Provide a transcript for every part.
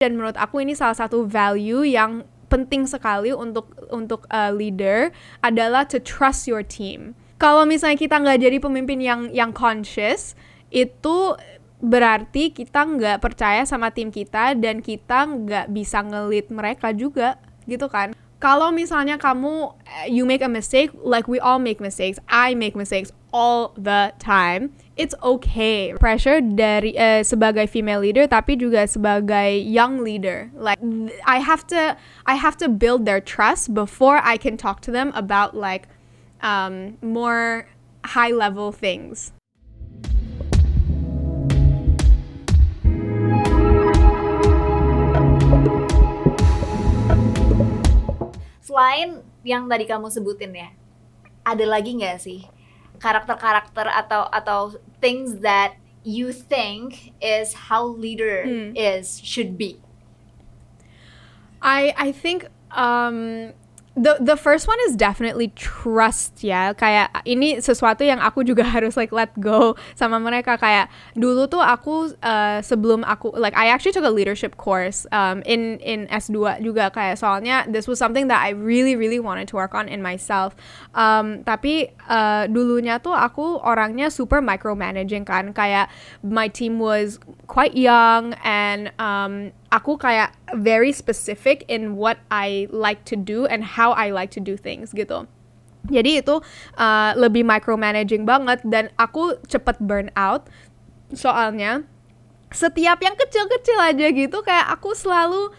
dan menurut aku ini salah satu value yang penting sekali untuk untuk uh, leader adalah to trust your team. Kalau misalnya kita nggak jadi pemimpin yang yang conscious, itu berarti kita nggak percaya sama tim kita dan kita nggak bisa ngelit mereka juga gitu kan kalau misalnya kamu eh, you make a mistake like we all make mistakes I make mistakes all the time it's okay. Pressure dari uh, sebagai female leader tapi juga sebagai young leader. Like I have to I have to build their trust before I can talk to them about like um, more high level things selain yang tadi kamu sebutin ya, ada lagi nggak sih karakter-karakter atau atau things that you think is how leader hmm. is should be? I I think um the the first one is definitely trust ya. Kayak ini sesuatu yang aku juga harus like let go sama mereka. Kayak dulu tuh aku uh, sebelum aku like I actually took a leadership course um, in in S2 juga. Kayak soalnya this was something that I really really wanted to work on in myself. Um, tapi uh, dulunya tuh aku orangnya super micromanaging kan. Kayak my team was quite young and um, aku kayak very specific in what I like to do and how I like to do things gitu. Jadi itu uh, lebih micromanaging banget dan aku cepet burn out soalnya setiap yang kecil-kecil aja gitu kayak aku selalu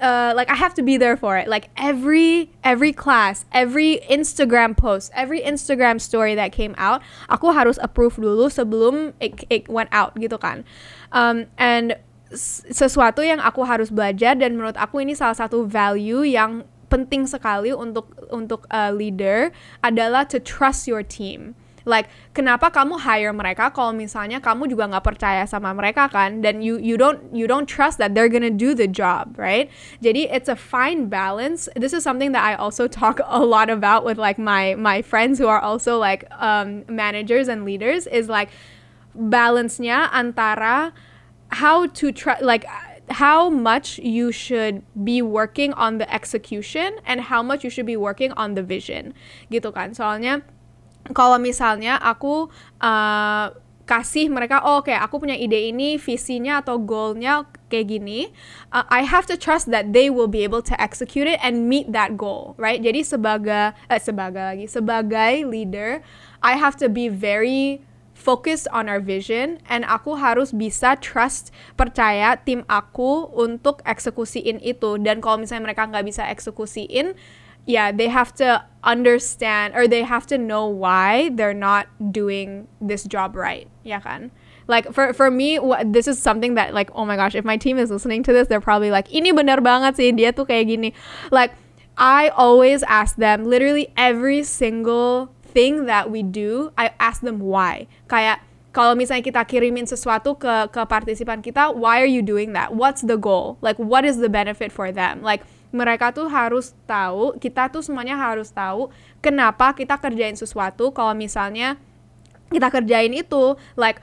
uh, like I have to be there for it. Like every every class, every Instagram post, every Instagram story that came out, aku harus approve dulu sebelum it, it went out gitu kan. Um, and sesuatu yang aku harus belajar dan menurut aku ini salah satu value yang penting sekali untuk untuk uh, leader adalah to trust your team. Like kenapa kamu hire mereka kalau misalnya kamu juga nggak percaya sama mereka kan dan you you don't you don't trust that they're gonna do the job, right? Jadi it's a fine balance. This is something that I also talk a lot about with like my my friends who are also like um, managers and leaders is like balance-nya antara how to try like how much you should be working on the execution and how much you should be working on the vision gitu kan. Soalnya kalau misalnya aku uh, kasih mereka oh, oke okay, aku punya ide ini visinya atau goalnya kayak gini uh, I have to trust that they will be able to execute it and meet that goal right? Jadi sebagai eh, sebagai lagi sebagai leader I have to be very focus on our vision and aku harus bisa trust percaya tim aku untuk eksekusiin itu. Dan kalau misalnya mereka nggak bisa eksekusiin yeah they have to understand or they have to know why they're not doing this job right ya kan? Like for for me this is something that like oh my gosh if my team is listening to this they're probably like ini benar banget sih dia tuh kayak gini. Like I always ask them literally every single thing that we do, I ask them why. Kayak kalau misalnya kita kirimin sesuatu ke ke partisipan kita, why are you doing that? What's the goal? Like what is the benefit for them? Like mereka tuh harus tahu, kita tuh semuanya harus tahu kenapa kita kerjain sesuatu kalau misalnya kita kerjain itu like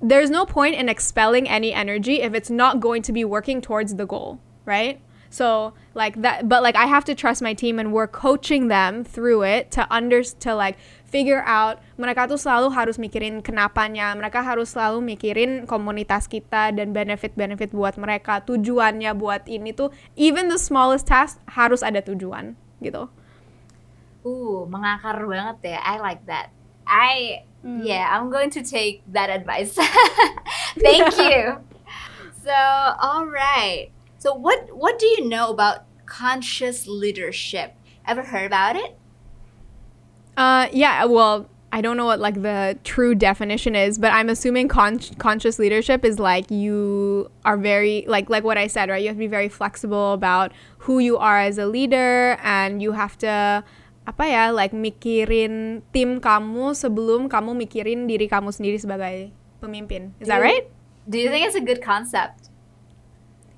there's no point in expelling any energy if it's not going to be working towards the goal, right? So like that, but like I have to trust my team and we're coaching them through it to under to like figure out. Mereka tuh selalu harus mikirin kenapanya. Mereka harus selalu mikirin komunitas kita dan benefit-benefit buat mereka. Tujuannya buat ini tuh even the smallest task harus ada tujuan gitu. Uh, mengakar banget ya. I like that. I mm. yeah, I'm going to take that advice. Thank you. So, all right. So what what do you know about conscious leadership? Ever heard about it? Uh, yeah. Well, I don't know what like the true definition is, but I'm assuming con- conscious leadership is like you are very like like what I said, right? You have to be very flexible about who you are as a leader, and you have to apa ya like mikirin tim kamu sebelum kamu mikirin diri kamu sendiri sebagai pemimpin. Is do that you, right? Do you think it's a good concept?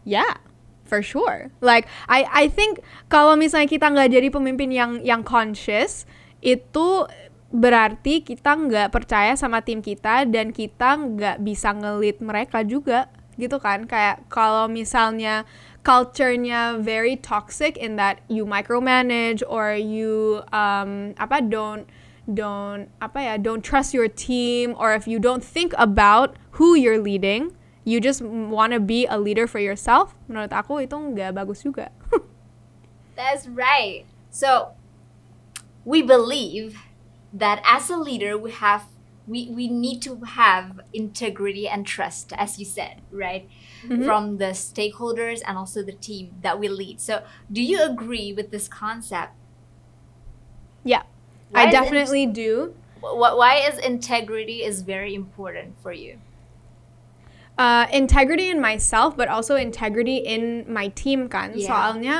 Yeah for sure. Like I I think kalau misalnya kita nggak jadi pemimpin yang yang conscious itu berarti kita nggak percaya sama tim kita dan kita nggak bisa ngelit mereka juga gitu kan kayak kalau misalnya culture-nya very toxic in that you micromanage or you um, apa don't don't apa ya don't trust your team or if you don't think about who you're leading you just want to be a leader for yourself? Menurut aku itu nggak bagus juga. That's right. So we believe that as a leader we have we, we need to have integrity and trust as you said right? Mm-hmm. from the stakeholders and also the team that we lead. So do you agree with this concept? Yeah. Why i definitely in- do. why is integrity is very important for you uh, integrity in myself but also integrity in my team kan yeah. soalnya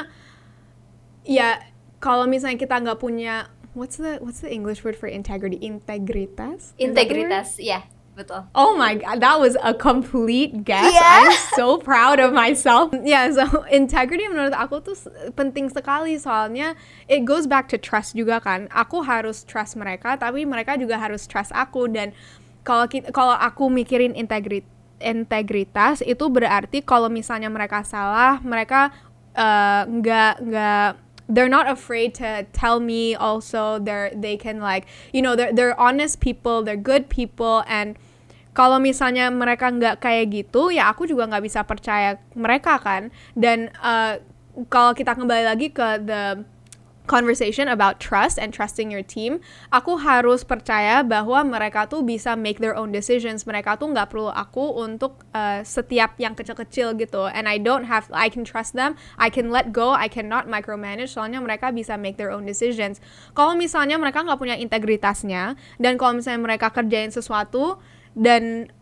ya kalau misalnya kita nggak punya what's the what's the English word for integrity? Integritas. Integritas, yeah. Betul. Oh my god, that was a complete guess. Yeah. I'm so proud of myself. Yeah, so integrity menurut aku tuh penting sekali soalnya it goes back to trust juga kan. Aku harus trust mereka, tapi mereka juga harus trust aku dan kalau kalau aku mikirin integritas integritas itu berarti kalau misalnya mereka salah, mereka uh, nggak nggak they're not afraid to tell me also they're they can like you know they're they're honest people they're good people and kalau misalnya mereka nggak kayak gitu ya aku juga nggak bisa percaya mereka kan. Dan uh, kalau kita kembali lagi ke the conversation about trust and trusting your team, aku harus percaya bahwa mereka tuh bisa make their own decisions. Mereka tuh nggak perlu aku untuk uh, setiap yang kecil-kecil gitu. And I don't have, I can trust them. I can let go. I cannot micromanage. Soalnya mereka bisa make their own decisions. Kalau misalnya mereka nggak punya integritasnya dan kalau misalnya mereka kerjain sesuatu dan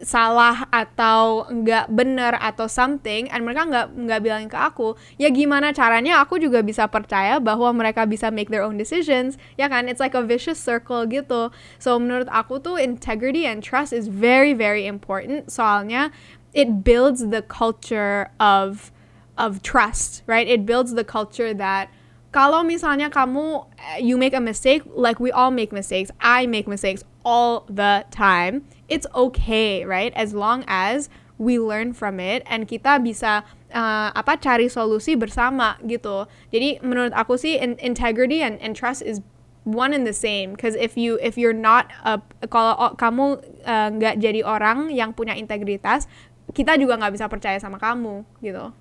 salah atau nggak bener atau something and mereka nggak nggak bilangin ke aku ya gimana caranya aku juga bisa percaya bahwa mereka bisa make their own decisions ya kan? It's like a vicious circle gitu. So menurut aku tuh integrity and trust is very very important. Soalnya it builds the culture of of trust right? It builds the culture that kalau misalnya kamu you make a mistake like we all make mistakes. I make mistakes all the time it's okay, right? As long as we learn from it and kita bisa uh, apa cari solusi bersama gitu. Jadi menurut aku sih in integrity and, and trust is one and the same because if you if you're not a, kalau kamu uh, nggak uh, jadi orang yang punya integritas kita juga nggak bisa percaya sama kamu gitu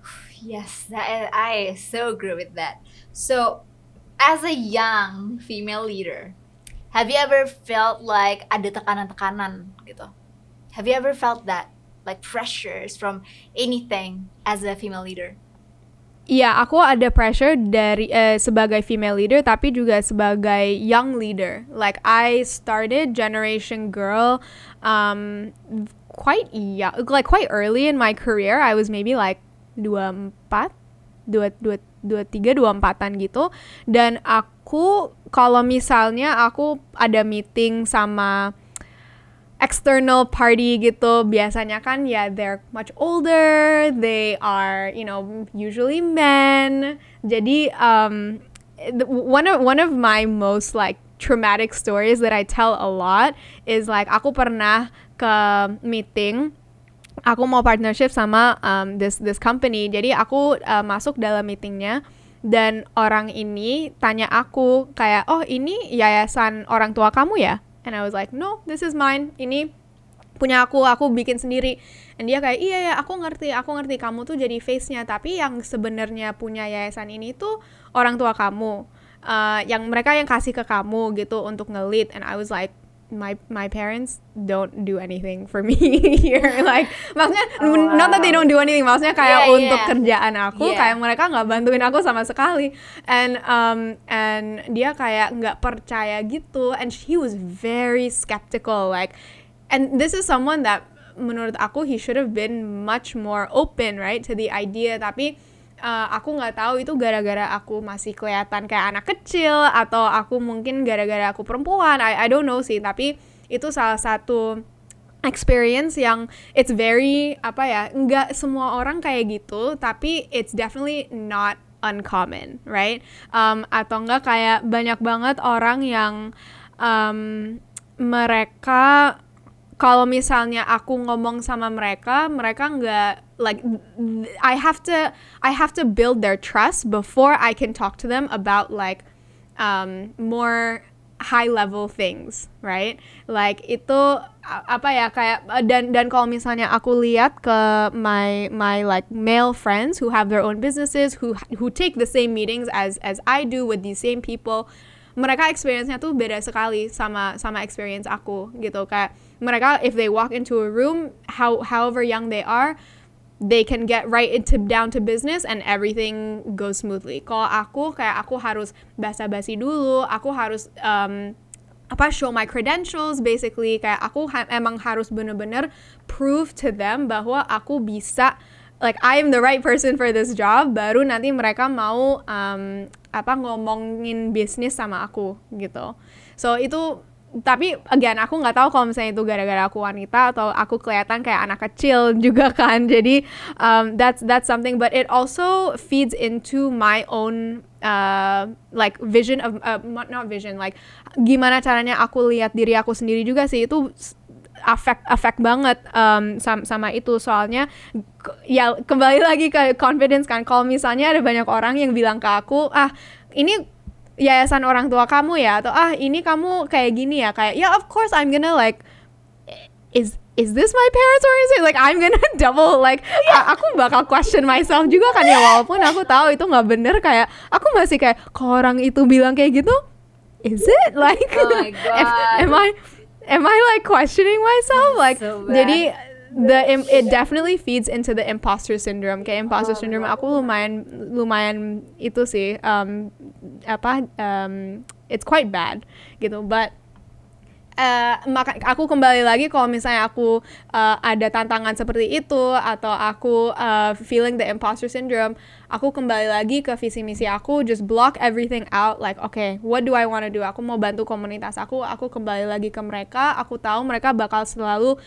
yes that I so agree with that so as a young female leader Have you ever felt like ada tekanan-tekanan gitu? Have you ever felt that? Like pressures from anything as a female leader? Iya, aku ada pressure dari uh, sebagai female leader tapi juga sebagai young leader. Like I started Generation Girl um quite young, like quite early in my career. I was maybe like 24, 2 2 23 24-an gitu dan aku kalau misalnya aku ada meeting sama external party gitu biasanya kan ya they're much older they are you know usually men. Jadi um one of one of my most like traumatic stories that I tell a lot is like aku pernah ke meeting aku mau partnership sama um, this this company. Jadi aku uh, masuk dalam meetingnya dan orang ini tanya aku kayak oh ini yayasan orang tua kamu ya? And I was like no this is mine. Ini punya aku aku bikin sendiri. Dan dia kayak iya ya aku ngerti aku ngerti. Kamu tuh jadi face nya tapi yang sebenarnya punya yayasan ini tuh orang tua kamu uh, yang mereka yang kasih ke kamu gitu untuk ngelit and I was like my my parents don't do anything for me here like maksudnya oh, wow. not that they don't do anything maksudnya kayak yeah, untuk yeah. kerjaan aku yeah. kayak mereka nggak bantuin aku sama sekali and um and dia kayak nggak percaya gitu and he was very skeptical like and this is someone that menurut aku he should have been much more open right to the idea tapi uh, aku nggak tahu itu gara-gara aku masih kelihatan kayak anak kecil atau aku mungkin gara-gara aku perempuan. I I don't know sih tapi itu salah satu experience yang it's very apa ya nggak semua orang kayak gitu tapi it's definitely not uncommon right? Um, atau enggak kayak banyak banget orang yang um, mereka kalau misalnya aku ngomong sama mereka, mereka nggak like I have to I have to build their trust before I can talk to them about like um, more high level things, right? Like itu apa ya kayak dan dan kalau misalnya aku lihat ke my my like male friends who have their own businesses who who take the same meetings as as I do with these same people, mereka experience-nya tuh beda sekali sama sama experience aku gitu kayak mereka if they walk into a room how however young they are they can get right into down to business and everything goes smoothly. Kalau aku kayak aku harus basa-basi dulu, aku harus um, apa show my credentials basically kayak aku ha emang harus bener-bener prove to them bahwa aku bisa like I am the right person for this job baru nanti mereka mau um, apa ngomongin bisnis sama aku gitu. So itu tapi again aku nggak tahu kalau misalnya itu gara-gara aku wanita atau aku kelihatan kayak anak kecil juga kan. Jadi um, that's that's something. But it also feeds into my own uh, like vision of uh, not vision like gimana caranya aku lihat diri aku sendiri juga sih. Itu affect affect banget um, sama, sama itu. Soalnya ya kembali lagi ke confidence kan. Kalau misalnya ada banyak orang yang bilang ke aku ah ini yayasan orang tua kamu ya? Atau ah ini kamu kayak gini ya? Kayak ya yeah, of course I'm gonna like is is this my parents or is it like I'm gonna double like yeah. aku bakal question myself juga kan ya? Walaupun aku tahu itu nggak bener kayak aku masih kayak kalau orang itu bilang kayak gitu? Is it? Like oh my God. am I am I like questioning myself? Like so jadi the it definitely feeds into the imposter syndrome. Kayak imposter oh, syndrome aku lumayan lumayan itu sih um, apa um, it's quite bad gitu. But uh, maka aku kembali lagi kalau misalnya aku uh, ada tantangan seperti itu atau aku uh, feeling the imposter syndrome, aku kembali lagi ke visi misi aku, just block everything out like okay, what do I want to do? Aku mau bantu komunitas aku, aku kembali lagi ke mereka, aku tahu mereka bakal selalu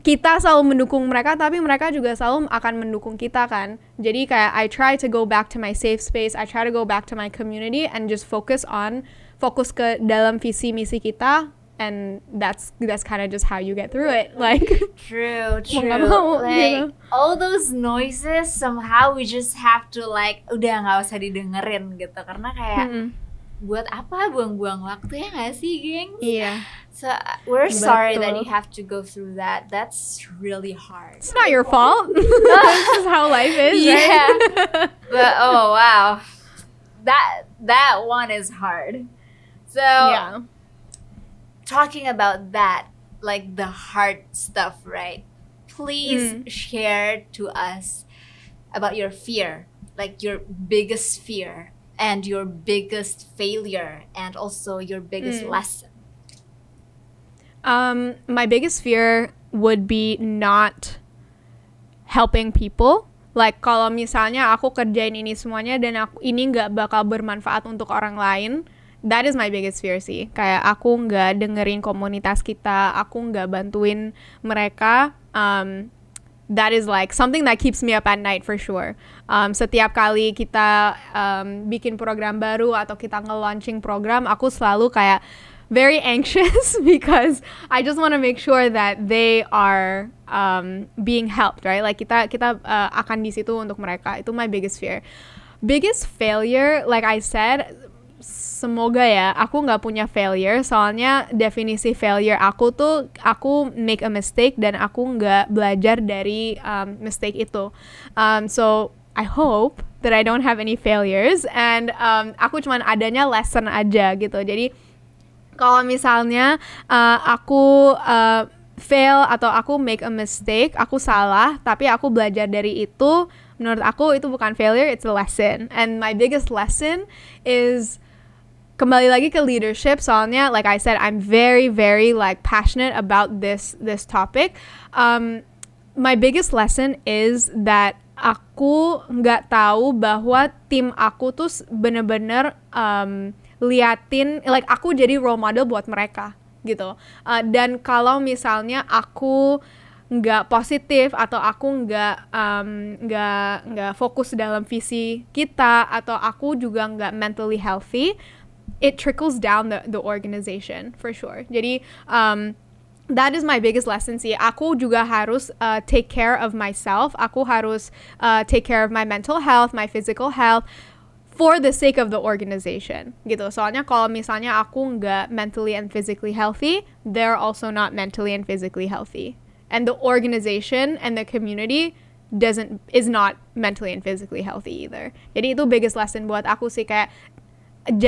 kita selalu mendukung mereka tapi mereka juga selalu akan mendukung kita kan jadi kayak I try to go back to my safe space I try to go back to my community and just focus on fokus ke dalam visi misi kita and that's that's kind of just how you get through it like true true mau, like you know? all those noises somehow we just have to like udah nggak usah didengerin gitu karena kayak mm -hmm. Buat apa buang-buang waktu ya sih geng iya yeah So we're Betul. sorry that you have to go through that. That's really hard. It's not your fault. this is how life is, yeah. Right? but oh wow, that that one is hard. So yeah, talking about that, like the hard stuff, right? Please mm. share to us about your fear, like your biggest fear and your biggest failure, and also your biggest mm. lesson Um, my biggest fear would be not helping people. Like kalau misalnya aku kerjain ini semuanya dan aku ini nggak bakal bermanfaat untuk orang lain, that is my biggest fear sih. Kayak aku nggak dengerin komunitas kita, aku nggak bantuin mereka. Um, that is like something that keeps me up at night for sure. Um, setiap kali kita um, bikin program baru atau kita nge-launching program, aku selalu kayak very anxious because I just want to make sure that they are um, being helped, right? Like kita kita uh, akan di situ untuk mereka. Itu my biggest fear. Biggest failure, like I said, semoga ya aku nggak punya failure soalnya definisi failure aku tuh aku make a mistake dan aku nggak belajar dari um, mistake itu um, so I hope that I don't have any failures and um, aku cuman adanya lesson aja gitu jadi kalau misalnya uh, aku uh, fail atau aku make a mistake, aku salah, tapi aku belajar dari itu, menurut aku itu bukan failure, it's a lesson. And my biggest lesson is kembali lagi ke leadership soalnya like I said I'm very very like passionate about this this topic. Um, my biggest lesson is that aku nggak tahu bahwa tim aku tuh bener-bener um, liatin like aku jadi role model buat mereka gitu. Uh, dan kalau misalnya aku nggak positif atau aku nggak nggak um, nggak fokus dalam visi kita atau aku juga nggak mentally healthy it trickles down the the organization for sure. Jadi um, that is my biggest lesson sih. Aku juga harus uh, take care of myself. Aku harus uh, take care of my mental health, my physical health for the sake of the organization gitu. Soalnya kalau misalnya aku nggak mentally and physically healthy, they're also not mentally and physically healthy. And the organization and the community doesn't is not mentally and physically healthy either. Jadi itu biggest lesson buat aku sih kayak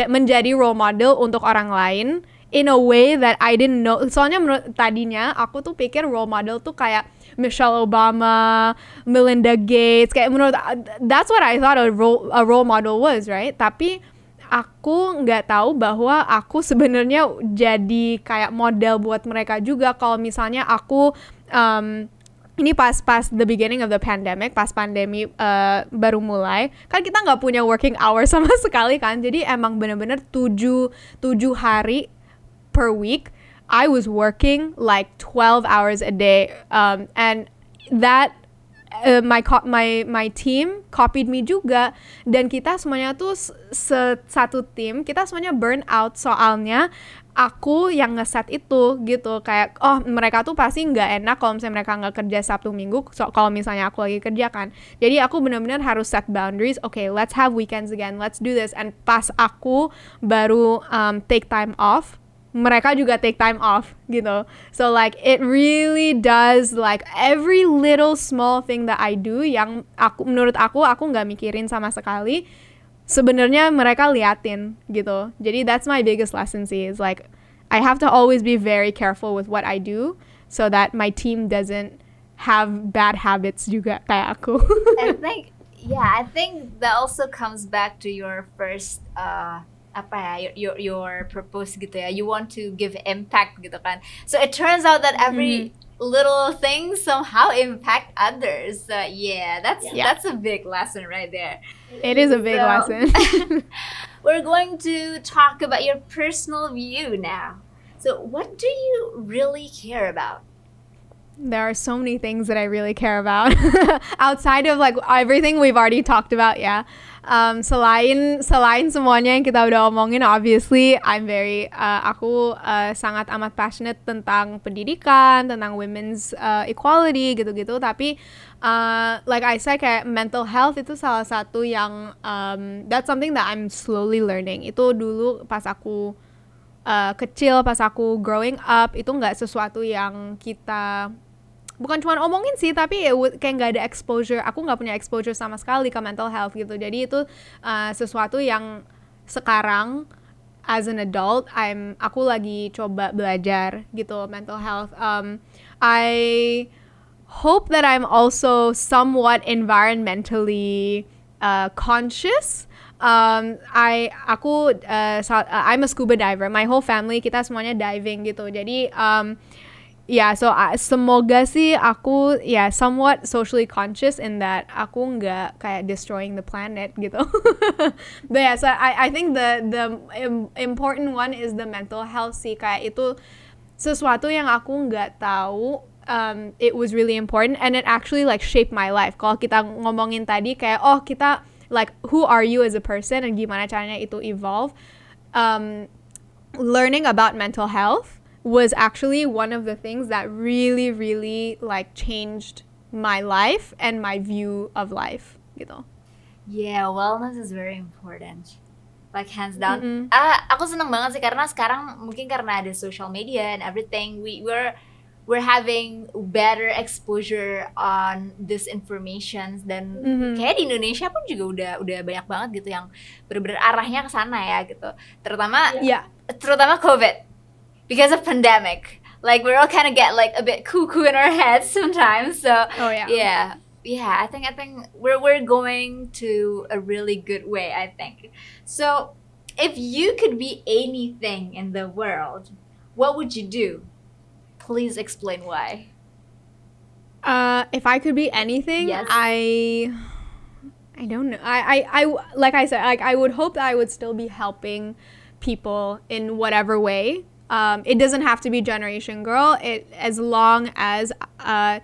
menjadi role model untuk orang lain in a way that I didn't know. Soalnya menurut tadinya aku tuh pikir role model tuh kayak Michelle Obama, Melinda Gates, kayak menurut that's what I thought a role a role model was, right? Tapi aku nggak tahu bahwa aku sebenarnya jadi kayak model buat mereka juga kalau misalnya aku um, ini pas pas the beginning of the pandemic pas pandemi uh, baru mulai kan kita nggak punya working hour sama sekali kan jadi emang bener-bener tujuh tujuh hari per week, I was working like 12 hours a day. Um, and that uh, my my my team copied me juga. Dan kita semuanya tuh se satu tim kita semuanya burn out soalnya aku yang ngeset itu gitu. Kayak oh mereka tuh pasti nggak enak kalau misalnya mereka nggak kerja sabtu minggu so, kalau misalnya aku lagi kerja kan. Jadi aku benar-benar harus set boundaries okay let's have weekends again let's do this. And pas aku baru um, take time off mereka juga take time off gitu. So like it really does like every little small thing that I do yang aku menurut aku aku nggak mikirin sama sekali sebenarnya mereka liatin gitu. Jadi that's my biggest lesson sih is like I have to always be very careful with what I do so that my team doesn't have bad habits juga kayak aku. I think yeah, I think that also comes back to your first uh apa ya your your purpose gitu ya. You want to give impact gitu kan. So it turns out that every mm. little thing somehow impact others. So yeah that's yeah. that's a big lesson right there. It is a big so, lesson. we're going to talk about your personal view now. So what do you really care about? There are so many things that I really care about. Outside of like everything we've already talked about yeah um, selain selain semuanya yang kita udah omongin obviously I'm very uh, aku uh, sangat amat passionate tentang pendidikan tentang women's uh, equality gitu-gitu. Tapi uh, like I said kayak mental health itu salah satu yang um, that's something that I'm slowly learning. Itu dulu pas aku uh, kecil pas aku growing up itu nggak sesuatu yang kita bukan cuma omongin sih tapi ya kayak nggak ada exposure. Aku nggak punya exposure sama sekali ke mental health gitu. Jadi itu uh, sesuatu yang sekarang as an adult I'm aku lagi coba belajar gitu mental health. Um, I hope that I'm also somewhat environmentally uh, conscious. Um, I aku uh, I'm a scuba diver. My whole family kita semuanya diving gitu. Jadi um, yeah, so uh, semoga sih aku ya yeah, somewhat socially conscious in that aku nggak kayak destroying the planet gitu. But yeah, so I I think the the important one is the mental health sih kayak itu sesuatu yang aku nggak tahu um, it was really important and it actually like shaped my life. Kalau kita ngomongin tadi kayak oh kita like who are you as a person and gimana caranya itu evolve. Um, learning about mental health was actually one of the things that really really like changed my life and my view of life gitu. Yeah, wellness is very important. Like hands down. Mm -hmm. uh, aku seneng banget sih karena sekarang mungkin karena ada social media and everything, we were we're having better exposure on this information dan mm -hmm. kayak di Indonesia pun juga udah udah banyak banget gitu yang bener-bener arahnya ke sana ya gitu. Terutama yeah. terutama COVID because of pandemic. Like we're all kind of get like a bit cuckoo in our heads sometimes so oh yeah. yeah. Yeah i think i think we're, we're going to a really good way i think. So if you could be anything in the world what would you do? Please explain why. Uh if i could be anything yes. i i don't know. I, I i like i said like i would hope that i would still be helping people in whatever way um, it doesn't have to be generation girl. It as long as uh,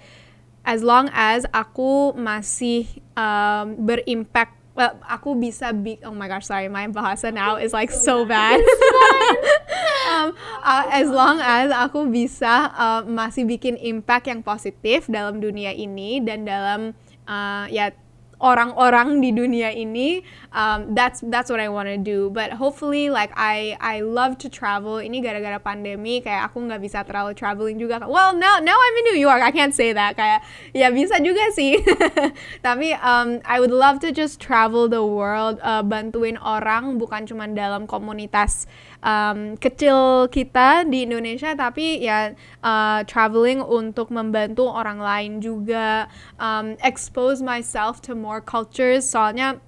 as long as aku masih um, berimpact well, aku bisa be oh my gosh sorry my bahasa now is like so bad. um, uh, as long as aku bisa uh, masih bikin impact yang positif dalam dunia ini dan dalam uh, ya orang-orang di dunia ini um, that's that's what I wanna do. But hopefully like I I love to travel. Ini gara-gara pandemi kayak aku nggak bisa terlalu traveling juga. Well now now I'm in New York. I can't say that. Kayak ya bisa juga sih. Tapi um, I would love to just travel the world uh, bantuin orang bukan cuma dalam komunitas um, kecil kita di Indonesia tapi ya uh, traveling untuk membantu orang lain juga um, expose myself to more cultures. Soalnya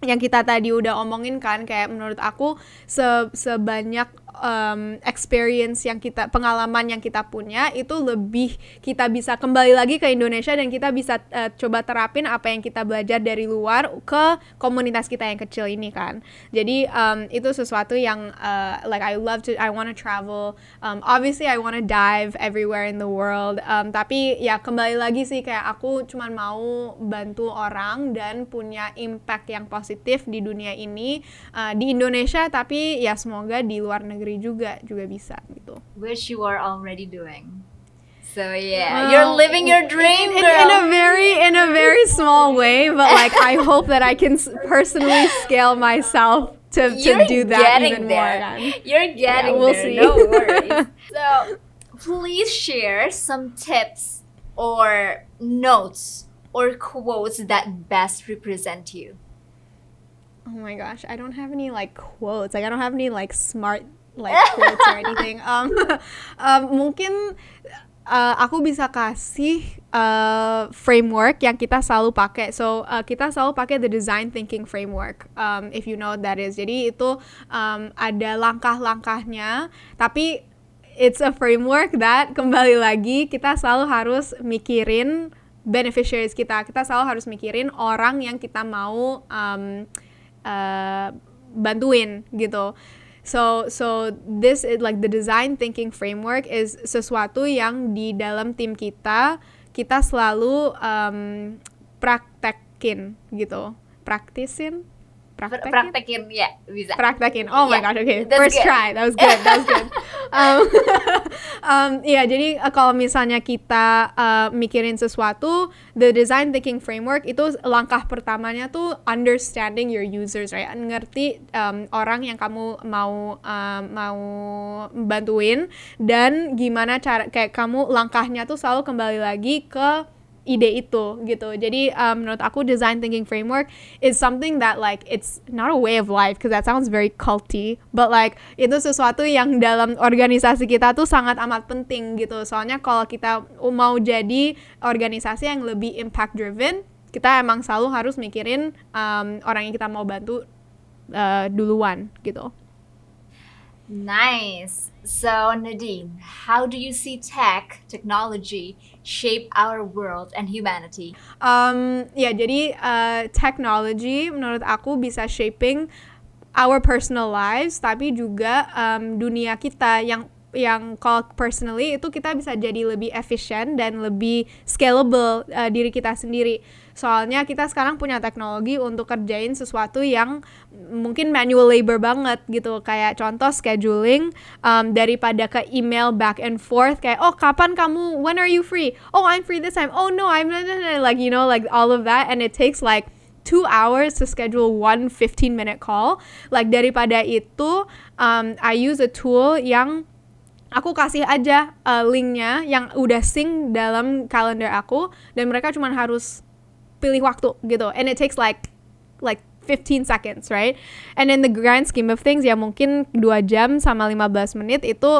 yang kita tadi udah omongin kan kayak menurut aku se sebanyak um, experience yang kita pengalaman yang kita punya itu lebih kita bisa kembali lagi ke Indonesia dan kita bisa uh, coba terapin apa yang kita belajar dari luar ke komunitas kita yang kecil ini kan. Jadi um, itu sesuatu yang uh, like I love to I want to travel. Um, obviously I want to dive everywhere in the world. Um, tapi ya kembali lagi sih kayak aku cuma mau bantu orang dan punya impact yang positif di dunia ini uh, di Indonesia tapi ya semoga di luar negeri negeri juga juga bisa gitu. Which you are already doing. So yeah, you're living your dream, in, in, in, a very in a very small way, but like I hope that I can personally scale myself to, to do that even there. more. You're getting yeah, we'll there. See. No worries. so please share some tips or notes or quotes that best represent you. Oh my gosh, I don't have any like quotes. Like I don't have any like smart like quotes or anything. Um, um, mungkin uh, aku bisa kasih uh, framework yang kita selalu pakai. So uh, kita selalu pakai the design thinking framework. Um, if you know what that is. Jadi itu um, ada langkah-langkahnya, tapi it's a framework that kembali lagi kita selalu harus mikirin beneficiaries kita. Kita selalu harus mikirin orang yang kita mau um, uh, bantuin gitu. So so this is like the design thinking framework is sesuatu yang di dalam tim kita kita selalu um, praktekin gitu. Praktisin praktekin? praktekin ya bisa praktekin oh yeah. my gosh okay That's first good. try that was good that was good um, um, ya jadi uh, kalau misalnya kita uh, mikirin sesuatu the design thinking framework itu langkah pertamanya tuh understanding your users right ngerti um, orang yang kamu mau um, mau bantuin dan gimana cara kayak kamu langkahnya tuh selalu kembali lagi ke ide itu gitu. Jadi um, menurut aku design thinking framework is something that like it's not a way of life because that sounds very culty, but like itu sesuatu yang dalam organisasi kita tuh sangat amat penting gitu. Soalnya kalau kita mau jadi organisasi yang lebih impact driven, kita emang selalu harus mikirin um, orang yang kita mau bantu uh, duluan gitu. Nice. So, Nadine, how do you see tech, technology, shape our world and humanity? Um, ya, jadi uh, technology menurut aku bisa shaping our personal lives, tapi juga um, dunia kita yang yang kalau personally itu kita bisa jadi lebih efisien dan lebih scalable uh, diri kita sendiri. Soalnya kita sekarang punya teknologi untuk kerjain sesuatu yang mungkin manual labor banget gitu. Kayak contoh scheduling um, daripada ke email back and forth kayak oh kapan kamu when are you free? Oh I'm free this time. Oh no I'm not like you know like all of that and it takes like two hours to schedule one 15 minute call. Like daripada itu um, I use a tool yang aku kasih aja uh, linknya yang udah sync dalam kalender aku dan mereka cuma harus pilih waktu gitu. And it takes like like 15 seconds, right? And in the grand scheme of things ya mungkin 2 jam sama 15 menit itu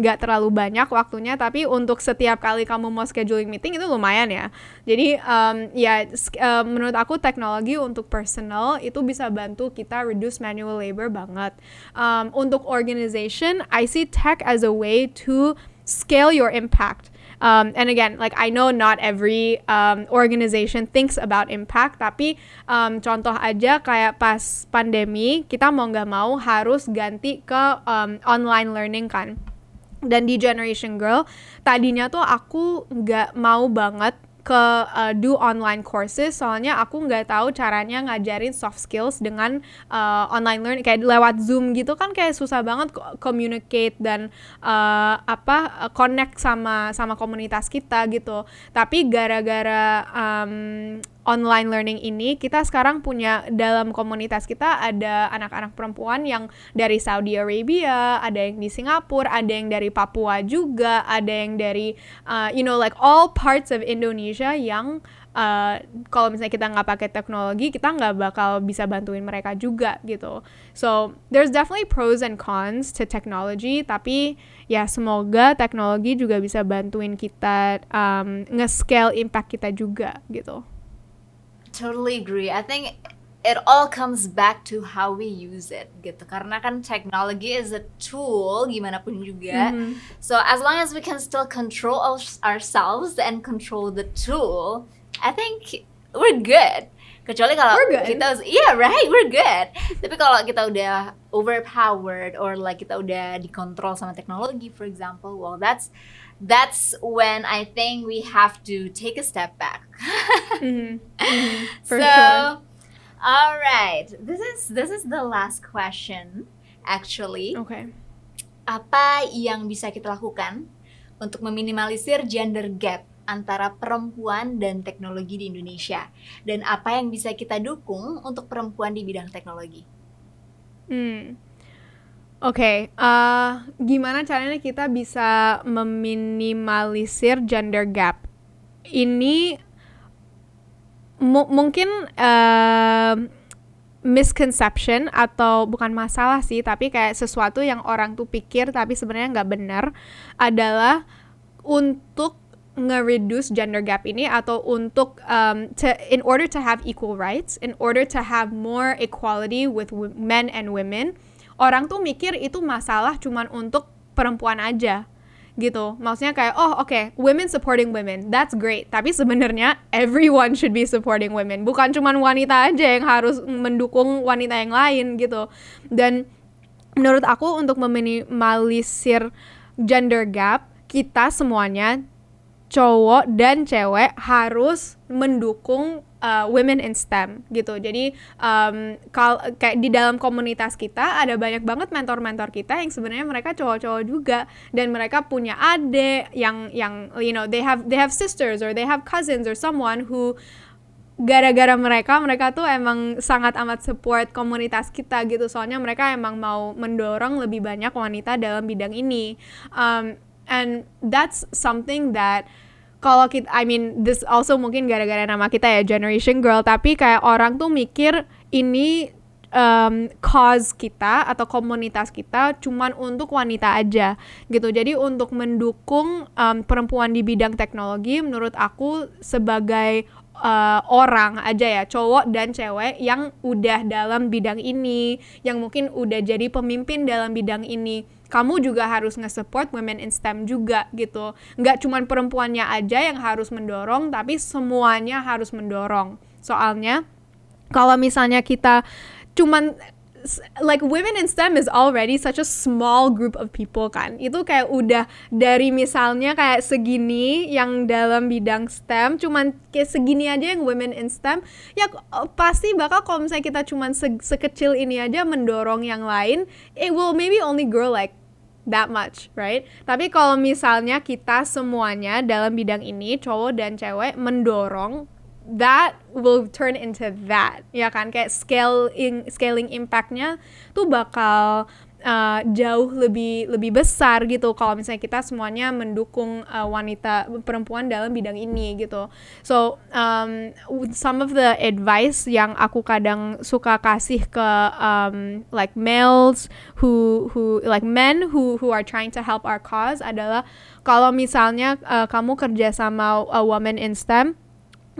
nggak um, terlalu banyak waktunya tapi untuk setiap kali kamu mau scheduling meeting itu lumayan ya. Jadi um, ya uh, menurut aku teknologi untuk personal itu bisa bantu kita reduce manual labor banget. Um, untuk organization, I see tech as a way to scale your impact. Um, and again, like I know not every um, organization thinks about impact, tapi um, contoh aja kayak pas pandemi kita mau nggak mau harus ganti ke um, online learning kan. Dan di Generation Girl tadinya tuh aku nggak mau banget ke uh, do online courses. Soalnya aku nggak tahu caranya ngajarin soft skills dengan uh, online learning kayak lewat zoom gitu kan kayak susah banget communicate dan uh, apa connect sama sama komunitas kita gitu. Tapi gara-gara um, online learning ini kita sekarang punya dalam komunitas kita ada anak-anak perempuan yang dari Saudi Arabia, ada yang di Singapura, ada yang dari Papua juga, ada yang dari uh, you know like all parts of Indonesia yang uh, kalau misalnya kita nggak pakai teknologi kita nggak bakal bisa bantuin mereka juga gitu. So there's definitely pros and cons to technology tapi ya semoga teknologi juga bisa bantuin kita um, nge-scale impact kita juga gitu totally agree. I think it all comes back to how we use it gitu. Karena kan technology is a tool gimana pun juga. Mm -hmm. so as long as we can still control ourselves and control the tool I think we're good. Kecuali kalau kita yeah right we're good. Tapi kalau kita udah overpowered or like kita udah dikontrol sama teknologi for example well that's that's when I think we have to take a step back. mm-hmm. Mm-hmm. For so, sure. All right, this is this is the last question actually. Okay. Apa yang bisa kita lakukan untuk meminimalisir gender gap antara perempuan dan teknologi di Indonesia dan apa yang bisa kita dukung untuk perempuan di bidang teknologi? Hmm. Oke, okay, uh, eh, gimana caranya kita bisa meminimalisir gender gap? Ini mu mungkin uh, misconception atau bukan masalah sih, tapi kayak sesuatu yang orang tuh pikir tapi sebenarnya nggak benar adalah untuk nge-reduce gender gap ini atau untuk um, to in order to have equal rights, in order to have more equality with men and women orang tuh mikir itu masalah cuman untuk perempuan aja gitu. Maksudnya kayak oh oke, okay, women supporting women. That's great. Tapi sebenarnya everyone should be supporting women. Bukan cuman wanita aja yang harus mendukung wanita yang lain gitu. Dan menurut aku untuk meminimalisir gender gap, kita semuanya cowok dan cewek harus mendukung uh, women in STEM gitu. Jadi um, kal kayak di dalam komunitas kita ada banyak banget mentor-mentor kita yang sebenarnya mereka cowok-cowok juga. Dan mereka punya adik yang yang you know they have they have sisters or they have cousins or someone who gara-gara mereka mereka tuh emang sangat amat support komunitas kita gitu. Soalnya mereka emang mau mendorong lebih banyak wanita dalam bidang ini. Um, and that's something that kalau kita I mean this also mungkin gara-gara nama kita ya generation girl tapi kayak orang tuh mikir ini um, cause kita atau komunitas kita cuman untuk wanita aja gitu. Jadi untuk mendukung um, perempuan di bidang teknologi menurut aku sebagai uh, orang aja ya, cowok dan cewek yang udah dalam bidang ini, yang mungkin udah jadi pemimpin dalam bidang ini kamu juga harus nge-support women in STEM juga gitu. Nggak cuma perempuannya aja yang harus mendorong, tapi semuanya harus mendorong. Soalnya kalau misalnya kita cuman like women in STEM is already such a small group of people kan itu kayak udah dari misalnya kayak segini yang dalam bidang STEM cuman kayak segini aja yang women in STEM ya pasti bakal kalau misalnya kita cuman se sekecil ini aja mendorong yang lain it will maybe only grow like that much, right? Tapi kalau misalnya kita semuanya dalam bidang ini cowok dan cewek mendorong that will turn into that ya kan? Kayak scaling scaling impactnya tuh bakal uh, jauh lebih lebih besar gitu kalau misalnya kita semuanya mendukung uh, wanita perempuan dalam bidang ini gitu. So um, some of the advice yang aku kadang suka kasih ke um, like males who who like men who who are trying to help our cause adalah kalau misalnya uh, kamu kerja sama a woman in STEM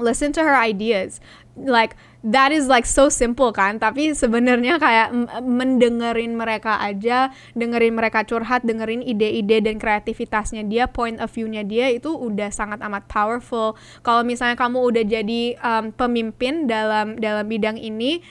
listen to her ideas. Like that is like so simple kan. Tapi sebenarnya kayak mendengerin mereka aja dengerin mereka curhat dengerin ide-ide dan kreativitasnya dia point of view-nya dia itu udah sangat amat powerful. Kalau misalnya kamu udah jadi um, pemimpin dalam dalam bidang ini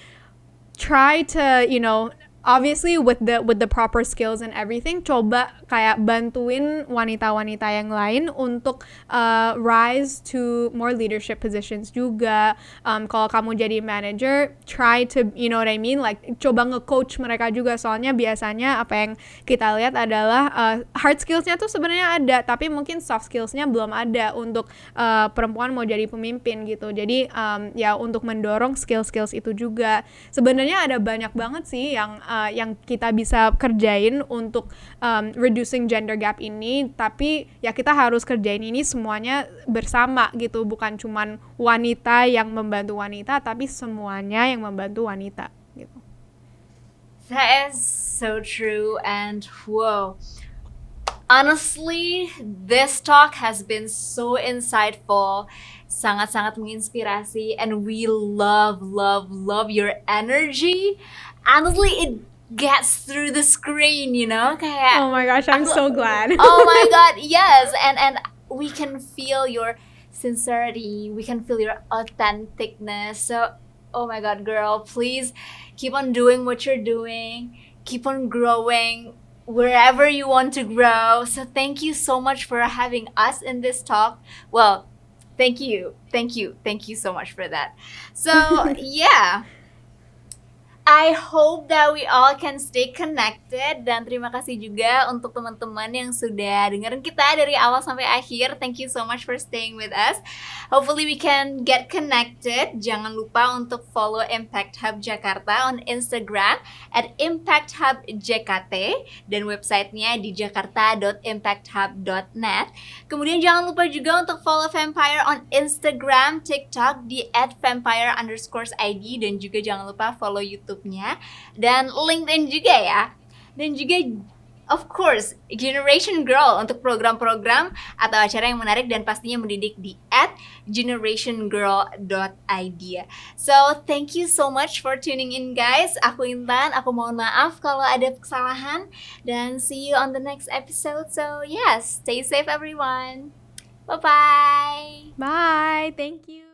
try to you know obviously with the with the proper skills and everything coba kayak bantuin wanita-wanita yang lain untuk uh, rise to more leadership positions juga. Um, kalau kamu jadi manager try to you know what I mean? Like coba nge-coach mereka juga. Soalnya biasanya apa yang kita lihat adalah uh, hard skillsnya tuh sebenarnya ada tapi mungkin soft skillsnya belum ada untuk uh, perempuan mau jadi pemimpin gitu. Jadi um, ya untuk mendorong skill-skills itu juga. Sebenarnya ada banyak banget sih yang uh, yang kita bisa kerjain untuk um, reducing gender gap ini tapi ya kita harus kerjain ini semuanya bersama gitu. Bukan cuman wanita yang membantu wanita tapi semuanya yang membantu wanita gitu. That is so true and whoa. Honestly this talk has been so insightful sangat-sangat menginspirasi and we love love love your energy honestly it gets through the screen you know? Kayak oh my gosh i'm aku- so glad. Oh my god yes and and we can feel your sincerity we can feel your authenticness so oh my god girl please keep on doing what you're doing keep on growing wherever you want to grow so thank you so much for having us in this talk. Well thank you thank you thank you so much for that. So yeah I hope that we all can stay connected dan terima kasih juga untuk teman-teman yang sudah dengerin kita dari awal sampai akhir. Thank you so much for staying with us. Hopefully we can get connected. Jangan lupa untuk follow Impact Hub Jakarta on Instagram at Impact Hub JKT dan websitenya di jakarta.impacthub.net. Kemudian jangan lupa juga untuk follow Vampire on Instagram, TikTok di @vampire underscore ID dan juga jangan lupa follow YouTube-nya dan LinkedIn juga ya. Dan juga of course Generation Girl untuk program-program atau acara yang menarik dan pastinya mendidik di @generationgirl.idea. So thank you so much for tuning in guys. Aku Intan, aku mohon maaf kalau ada kesalahan dan see you on the next episode. So yes, stay safe everyone. Bye bye. bye thank you